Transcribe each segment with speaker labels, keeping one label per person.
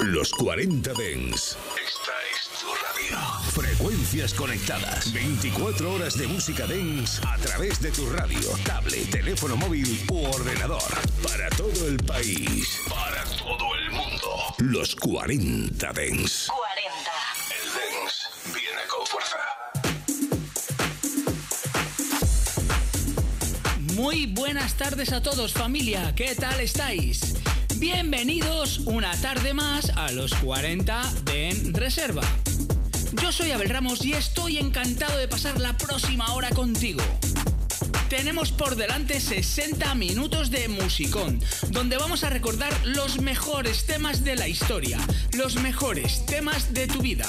Speaker 1: Los 40 Dens. Esta es tu radio. Frecuencias conectadas. 24 horas de música dance a través de tu radio, tablet, teléfono móvil u ordenador. Para todo el país. Para todo el mundo. Los 40 Dens.
Speaker 2: 40.
Speaker 1: El dance viene con fuerza.
Speaker 3: Muy buenas tardes a todos familia, ¿qué tal estáis? Bienvenidos una tarde más a los 40 de En Reserva. Yo soy Abel Ramos y estoy encantado de pasar la próxima hora contigo. Tenemos por delante 60 minutos de musicón, donde vamos a recordar los mejores temas de la historia, los mejores temas de tu vida.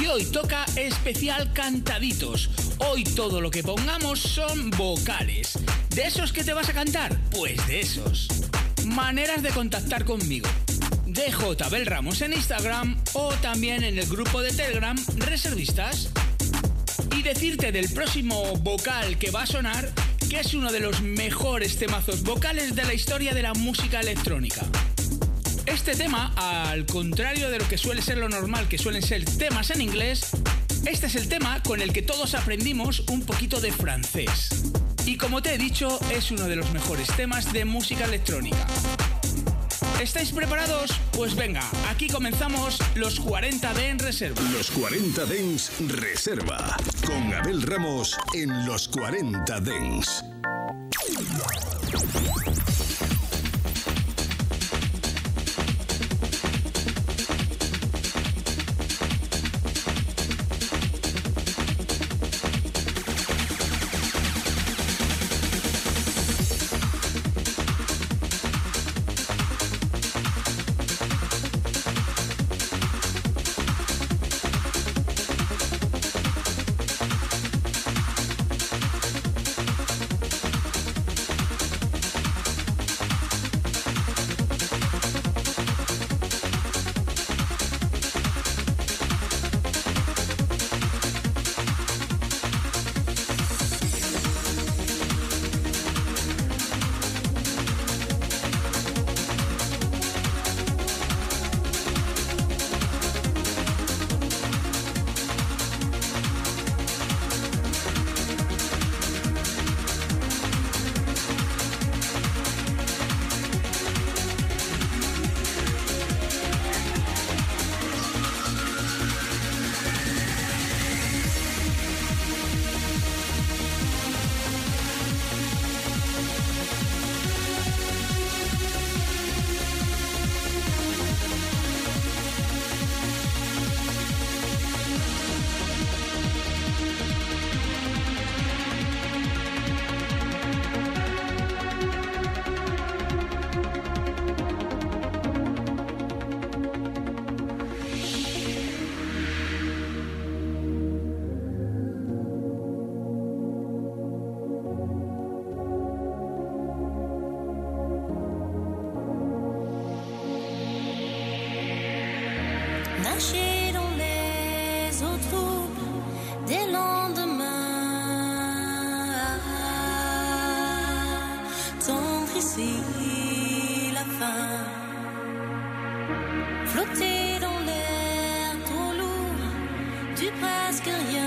Speaker 3: Y hoy toca especial cantaditos. Hoy todo lo que pongamos son vocales. ¿De esos que te vas a cantar? Pues de esos. Maneras de contactar conmigo. DJ Abel Ramos en Instagram o también en el grupo de Telegram Reservistas. Y decirte del próximo vocal que va a sonar que es uno de los mejores temazos vocales de la historia de la música electrónica. Este tema, al contrario de lo que suele ser lo normal, que suelen ser temas en inglés, este es el tema con el que todos aprendimos un poquito de francés. Y como te he dicho, es uno de los mejores temas de música electrónica. ¿Estáis preparados? Pues venga, aquí comenzamos los 40 de en reserva.
Speaker 1: Los 40 Dens Reserva. Con Abel Ramos en los 40 Dens.
Speaker 4: Flotter dans l'air trop lourd du presque rien.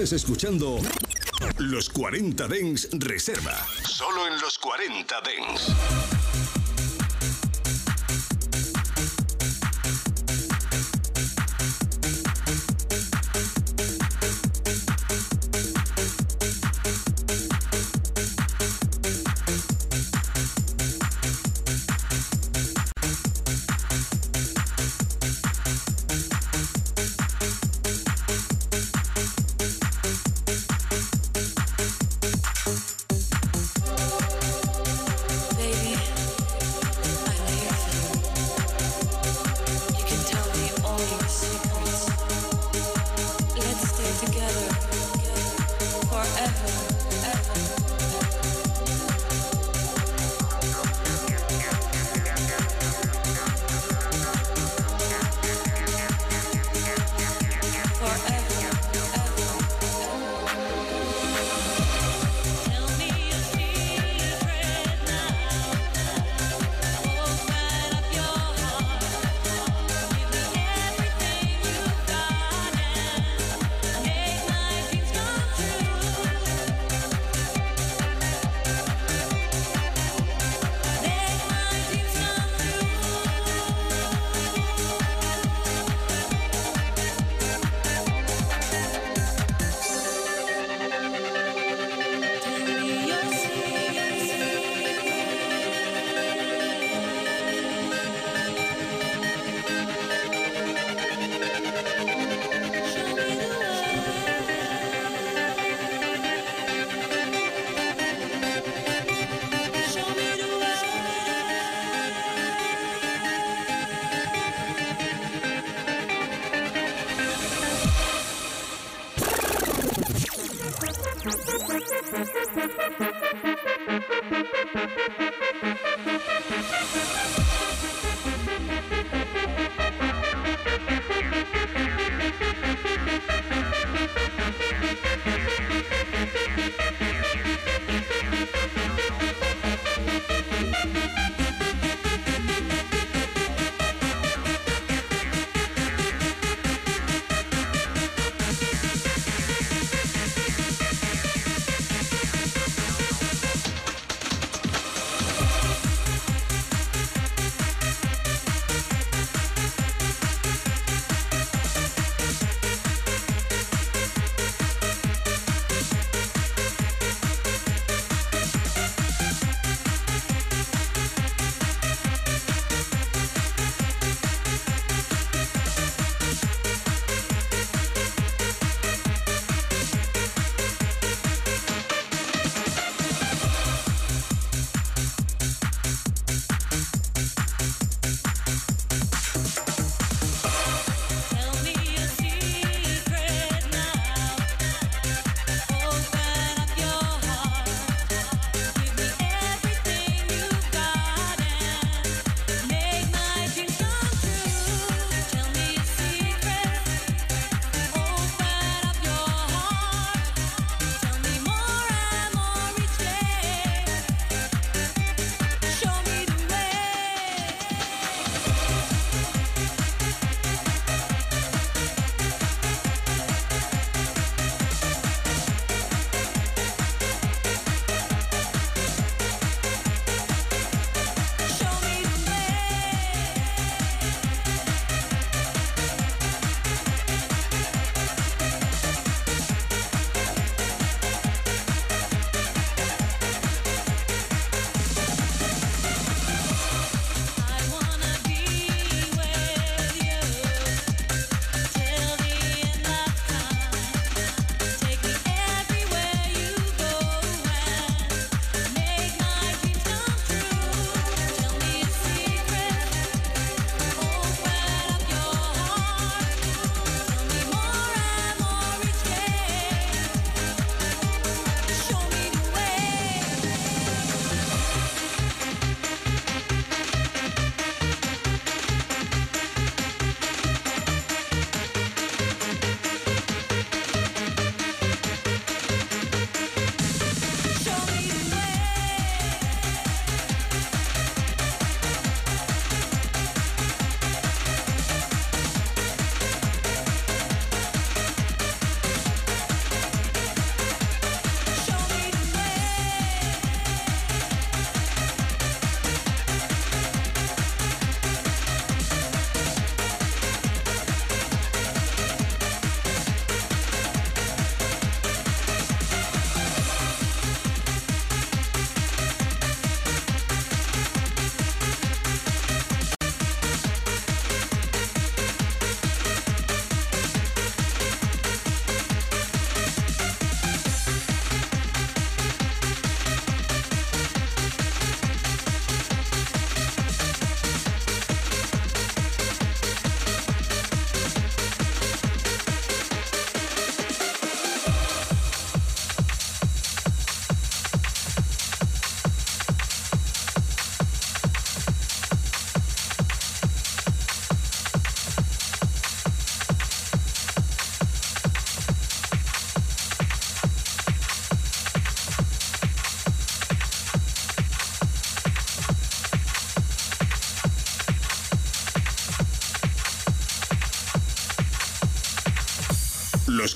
Speaker 1: Estés escuchando Los 40 Dens Reserva. Solo en los 40 Dens.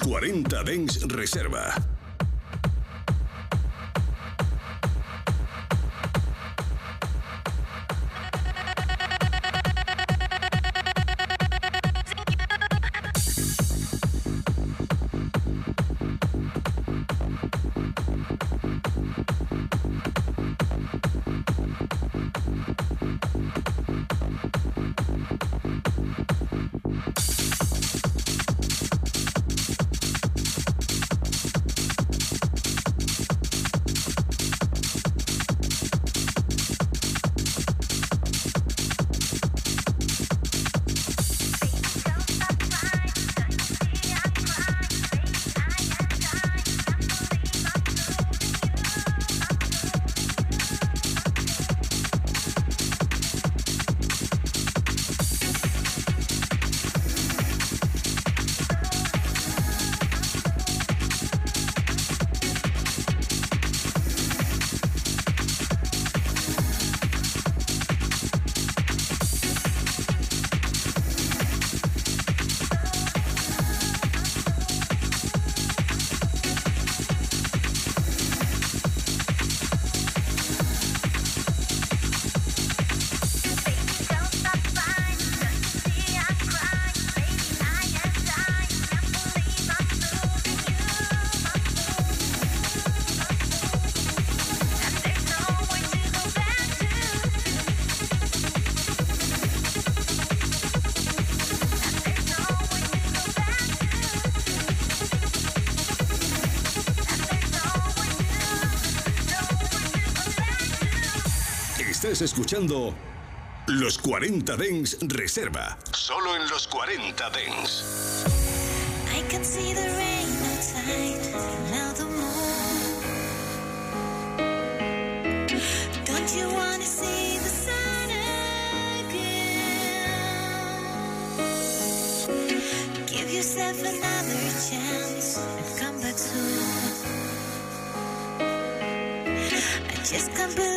Speaker 1: 40 Dens Reserva. Estés escuchando Los 40 Dens Reserva. Solo en los 40 Dens.
Speaker 4: I can see the rain outside, and now the moon. Don't you wanna see the sun again? Give yourself another chance and come back soon. I just can't believe.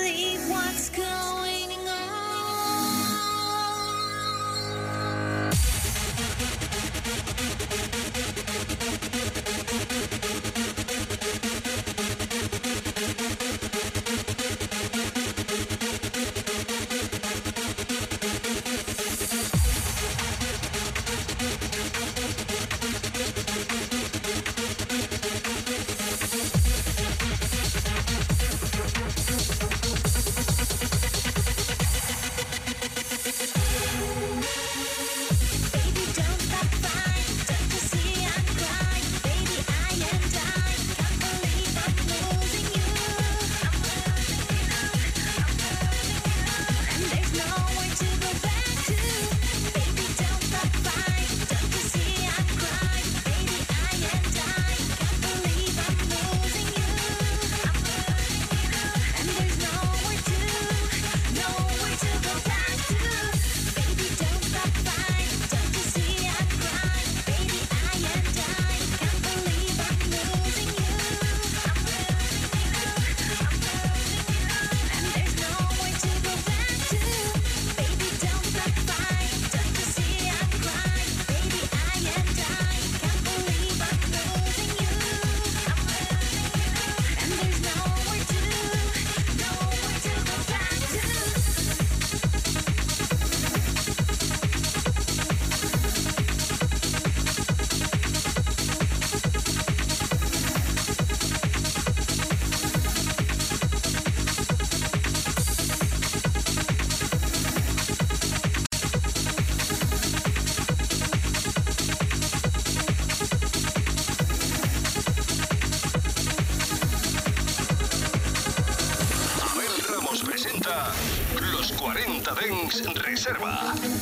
Speaker 1: Rings Reserva.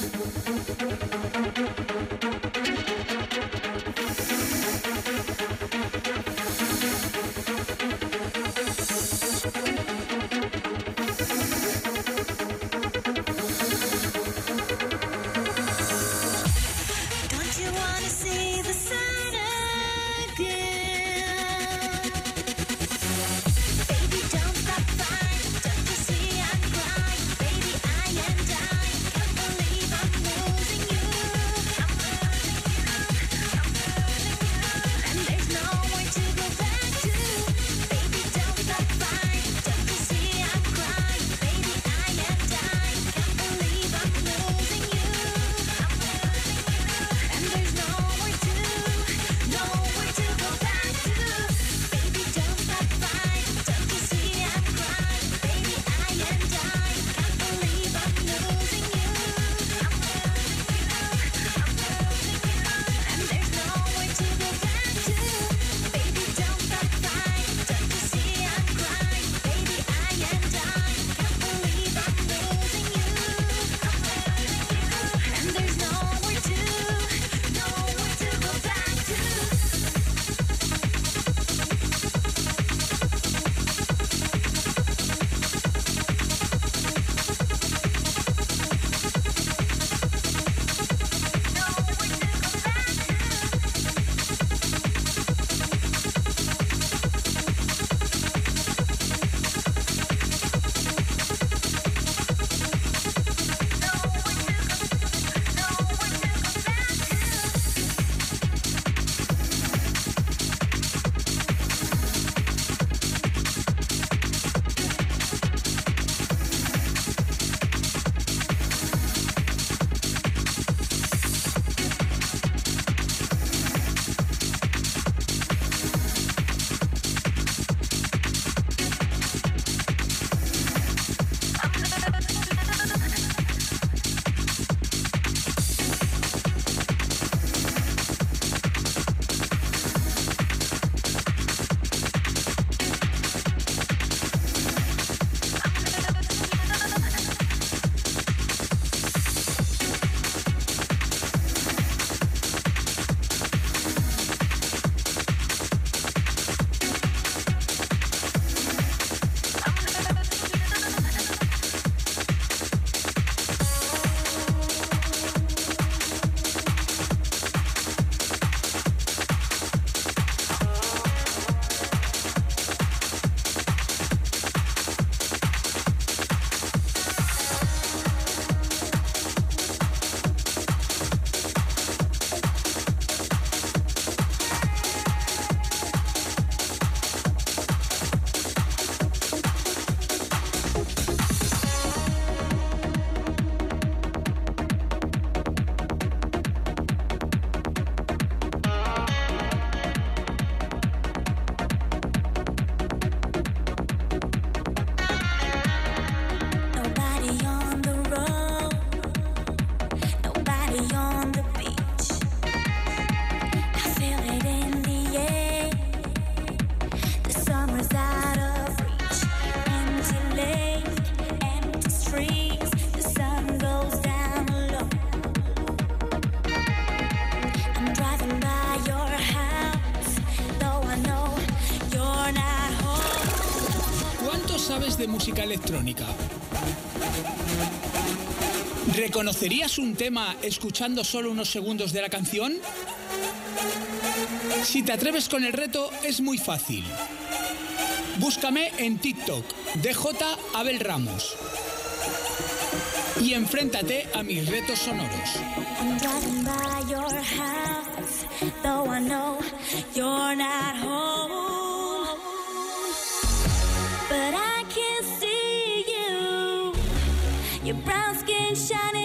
Speaker 3: conocerías un tema escuchando solo unos segundos de la canción? Si te atreves con el reto, es muy fácil. Búscame en TikTok, DJ Abel Ramos. Y enfréntate a mis retos sonoros.
Speaker 4: Your brown skin shining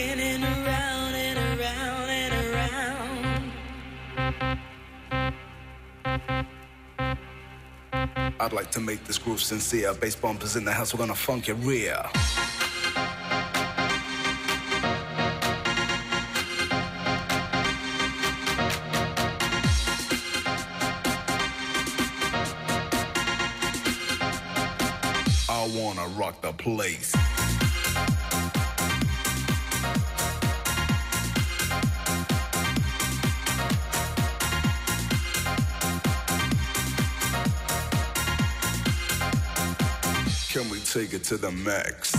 Speaker 2: spinning around and around and around.
Speaker 5: I'd like to make this groove sincere. Bass bumpers in the house, we're gonna funk it real. to the max.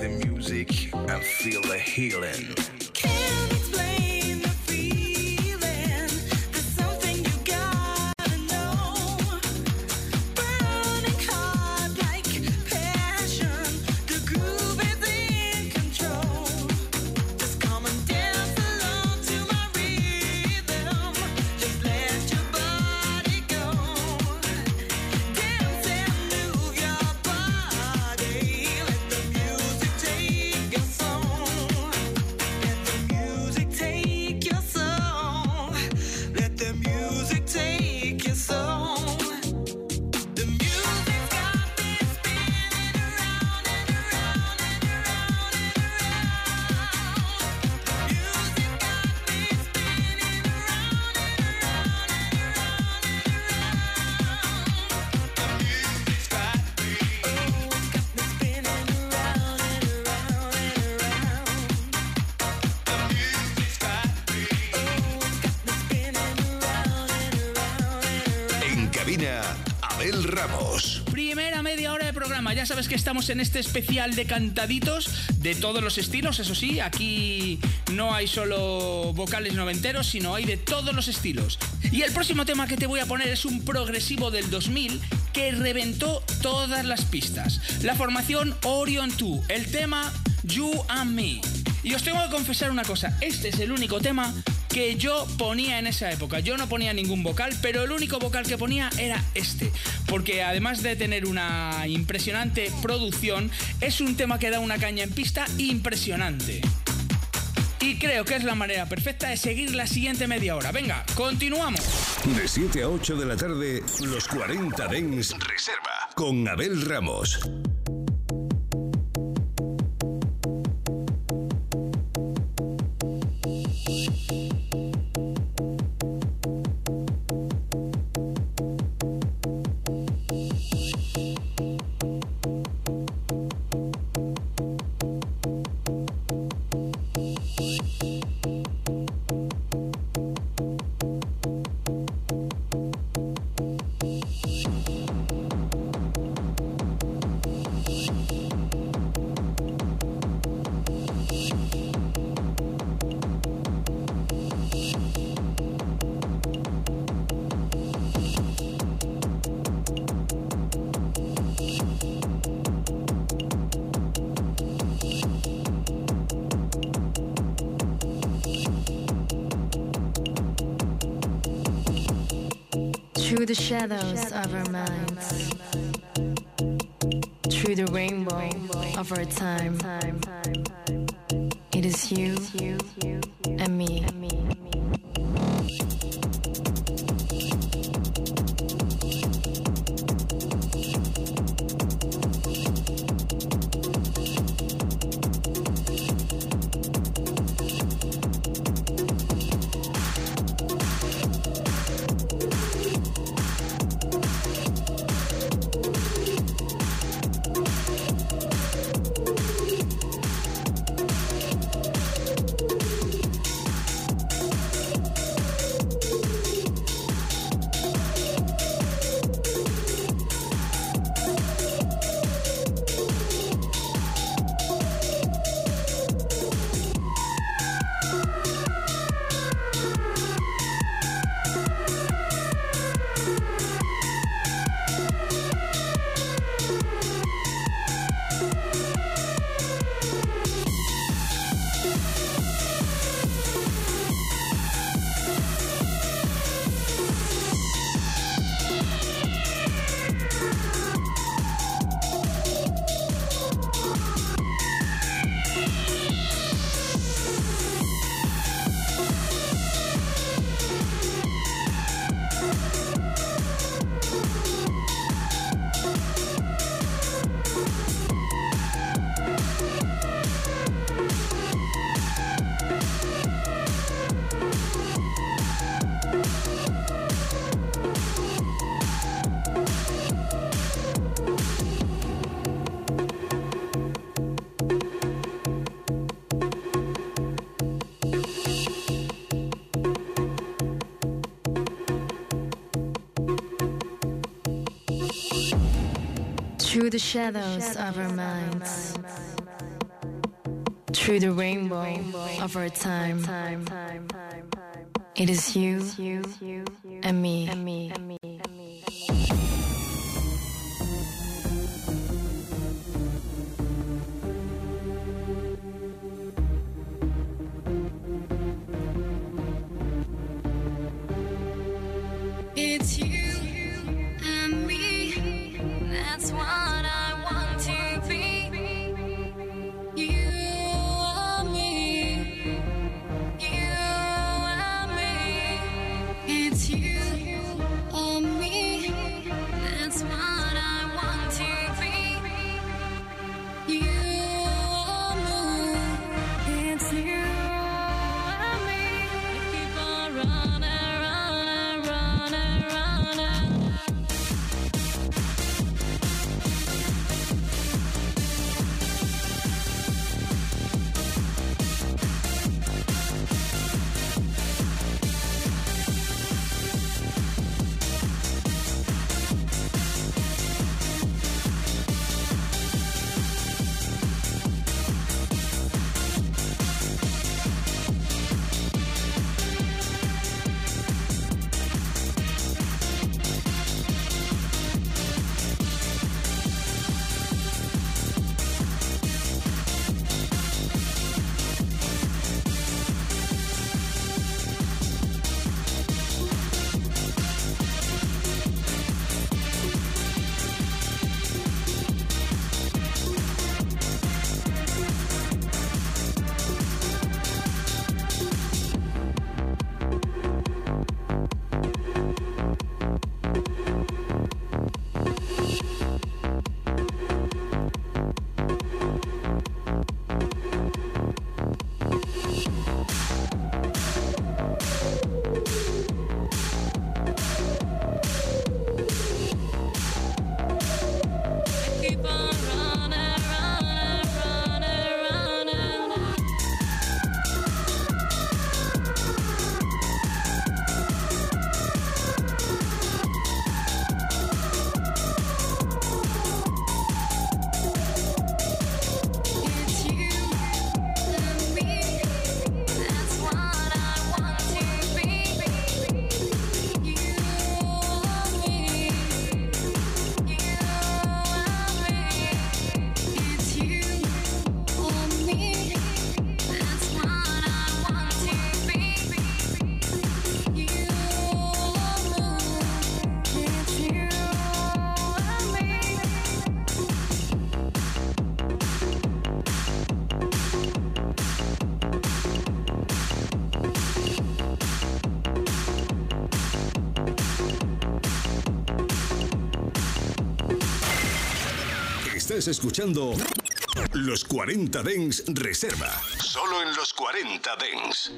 Speaker 5: The music and feel the healing.
Speaker 3: Que estamos en este especial de cantaditos de todos los estilos. Eso sí, aquí no hay solo vocales noventeros, sino hay de todos los estilos. Y el próximo tema que te voy a poner es un progresivo del 2000 que reventó todas las pistas. La formación Orion 2. El tema You and Me. Y os tengo que confesar una cosa. Este es el único tema que yo ponía en esa época. Yo no ponía ningún vocal, pero el único vocal que ponía era este. Porque además de tener una impresionante producción, es un tema que da una caña en pista impresionante. Y creo que es la manera perfecta de seguir la siguiente media hora. Venga, continuamos.
Speaker 1: De 7 a 8 de la tarde, los 40 Dens Reserva. Con Abel Ramos.
Speaker 6: The shadows of our minds, through the rainbow of our time,
Speaker 4: shadows of our minds, through the rainbow of our time. It is you.
Speaker 1: Escuchando Los 40 Dens Reserva. Solo en los 40 Dens.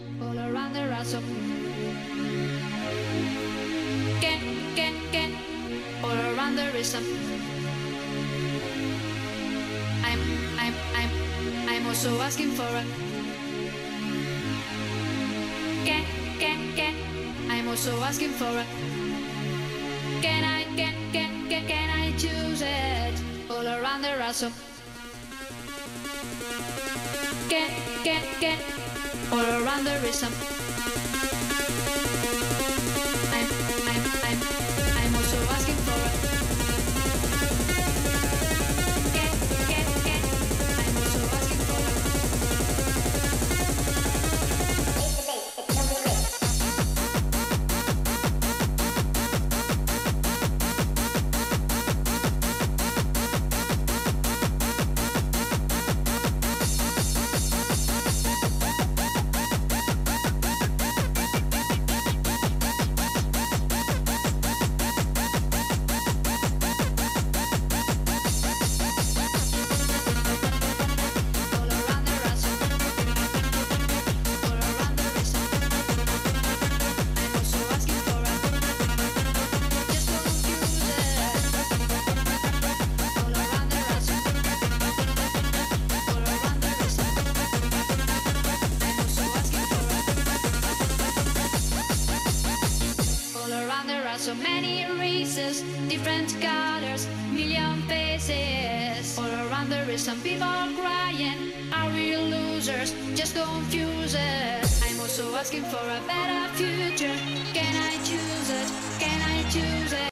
Speaker 7: Also asking for a. Get, get. I'm also asking for a. banderazo. Get, get, get, all around the rhythm. asking for a better future. Can I choose it? Can I choose it?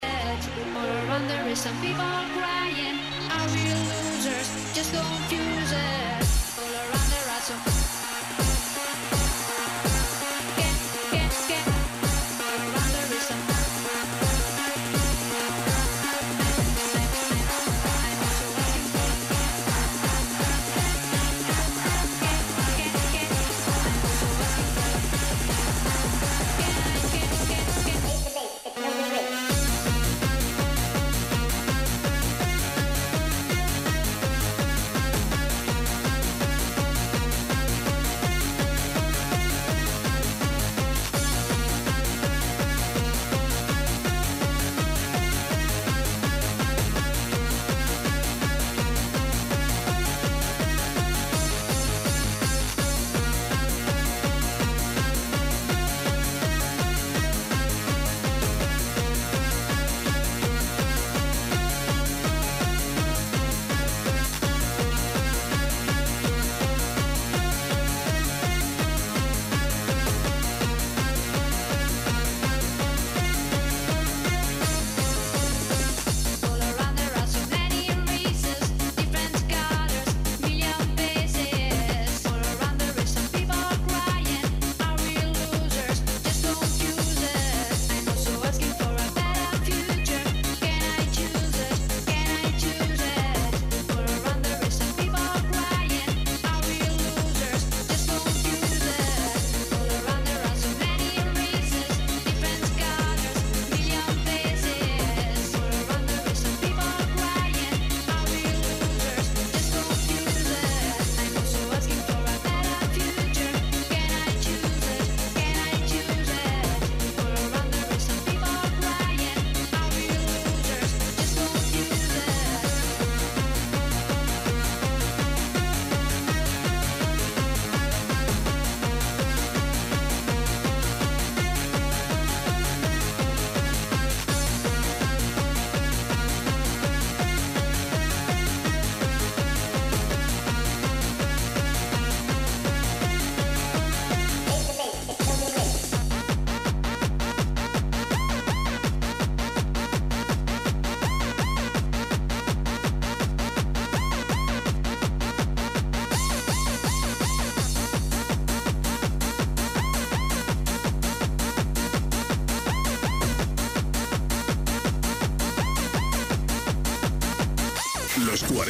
Speaker 7: All around there is some people.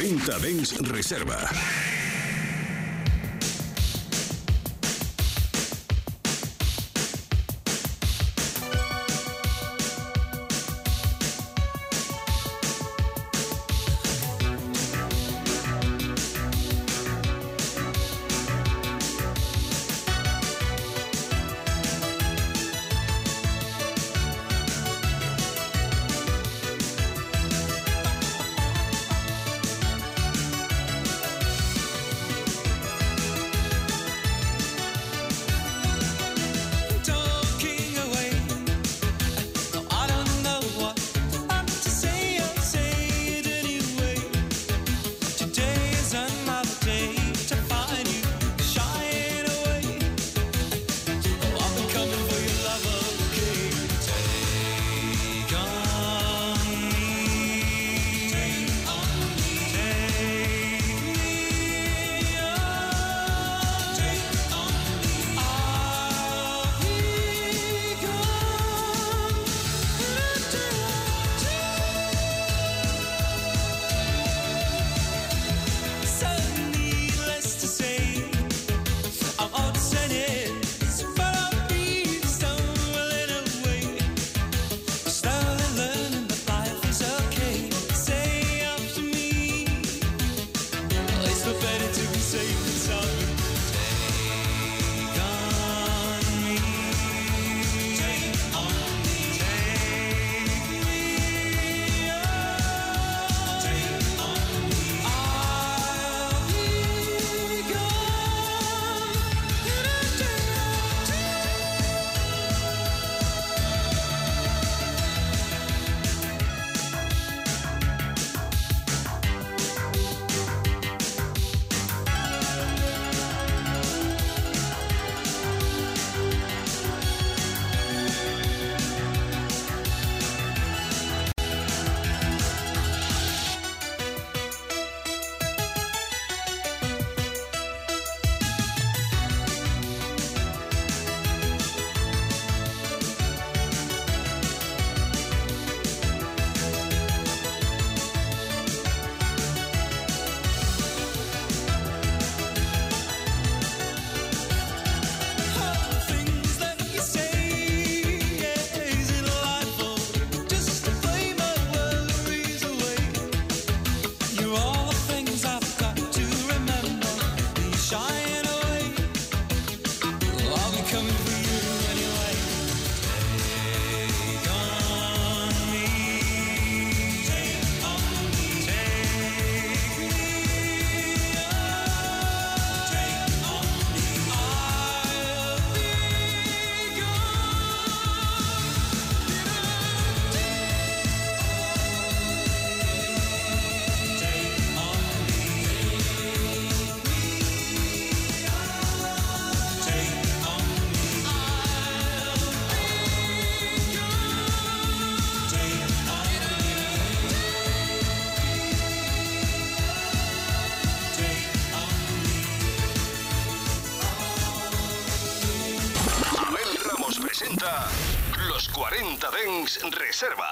Speaker 1: 40 Dens Reserva.
Speaker 4: Reserva.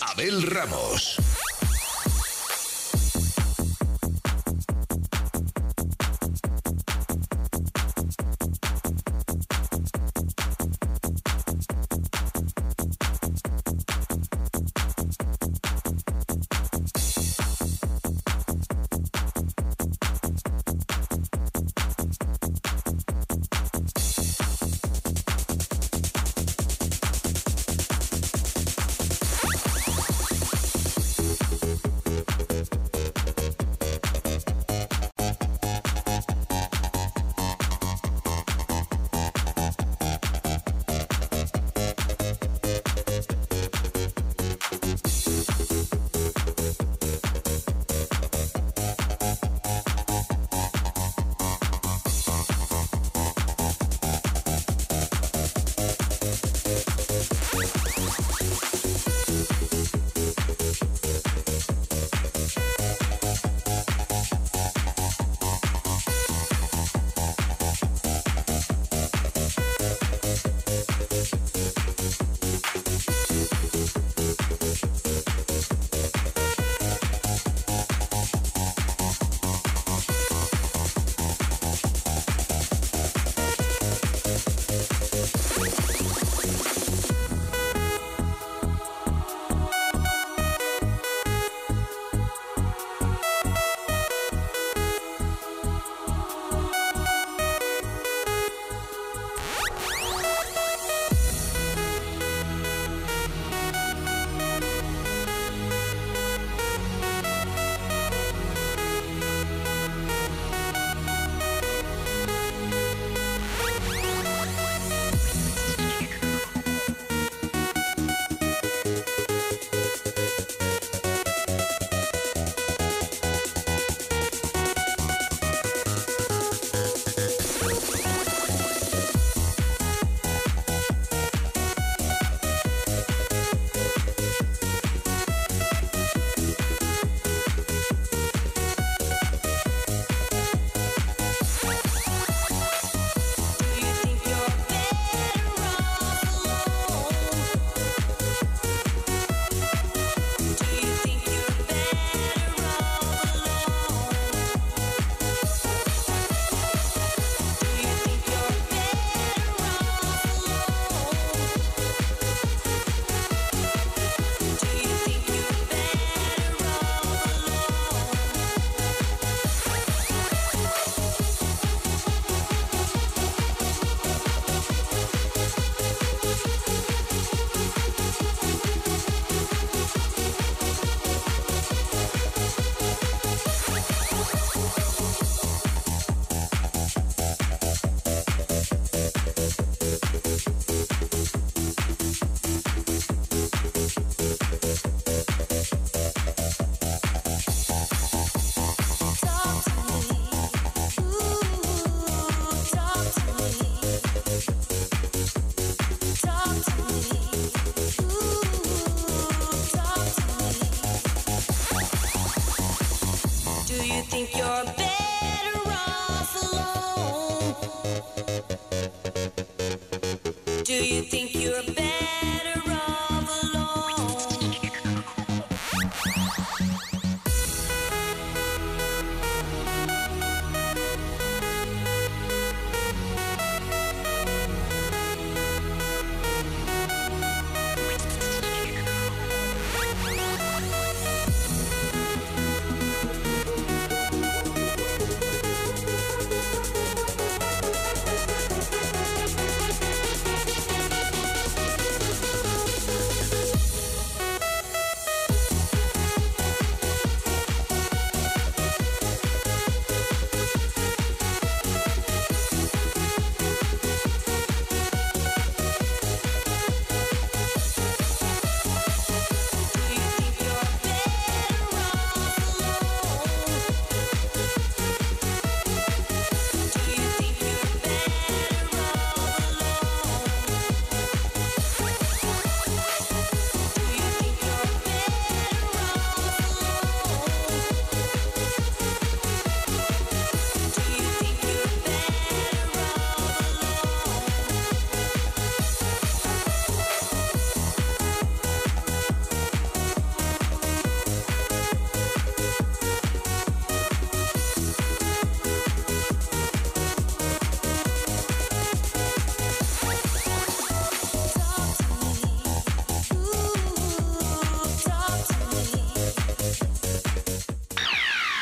Speaker 4: Abel Ramos.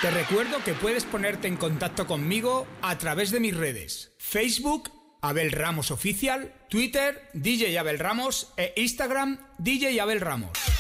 Speaker 8: Te recuerdo que puedes ponerte en contacto conmigo a través de mis redes, Facebook, Abel Ramos Oficial, Twitter, DJ Abel Ramos e Instagram, DJ Abel Ramos.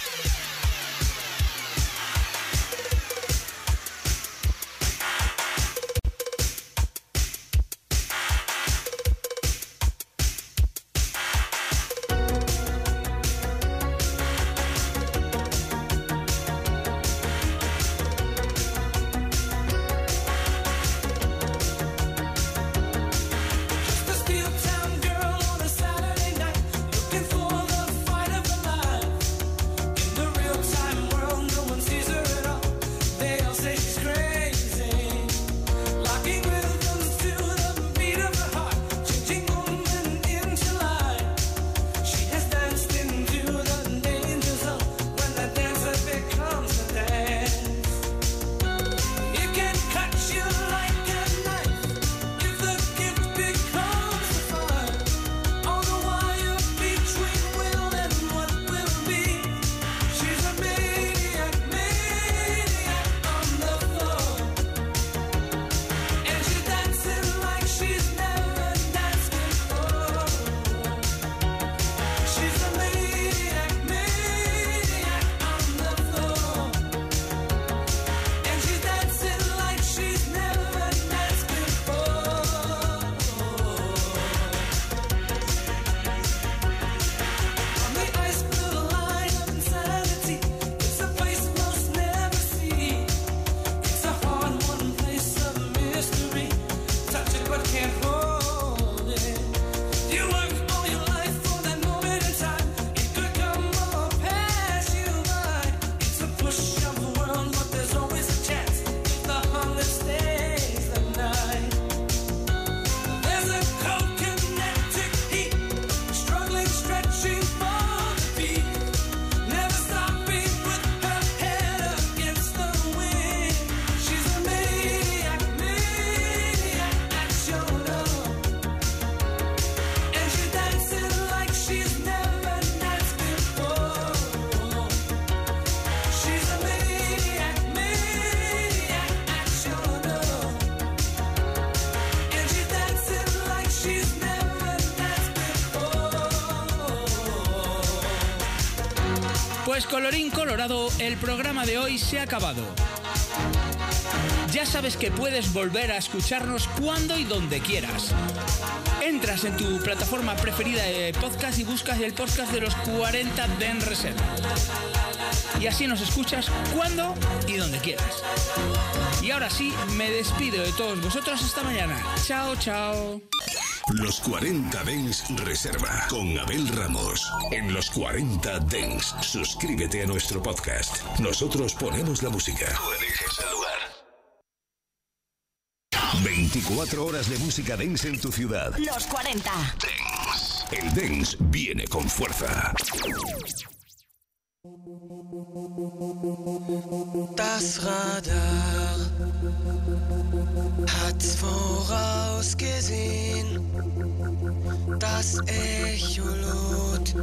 Speaker 8: el programa de hoy se ha acabado. Ya sabes que puedes volver a escucharnos cuando y donde quieras. Entras en tu plataforma preferida de podcast y buscas el podcast de los 40 Den Reset. Y así nos escuchas cuando y donde quieras. Y ahora sí, me despido de todos vosotros hasta mañana. Chao, chao.
Speaker 1: Los 40 Dens Reserva con Abel Ramos. En los 40 Dens, suscríbete a nuestro podcast. Nosotros ponemos la música. Tú eliges el lugar. 24 horas de música Dens en tu ciudad.
Speaker 9: Los 40 Dens.
Speaker 1: El Dens viene con fuerza.
Speaker 10: Das Radar hat's vorausgesehen. Das Echolot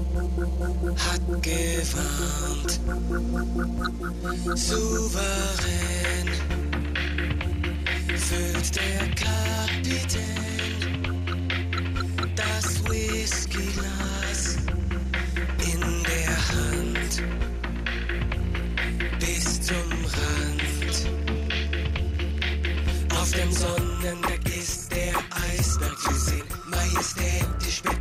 Speaker 10: hat gewarnt. Souverän füllt der Kapitän das Whiskyglas Auf dem Sonnendeck ist der Eisberg zu sehen, majestätisch mit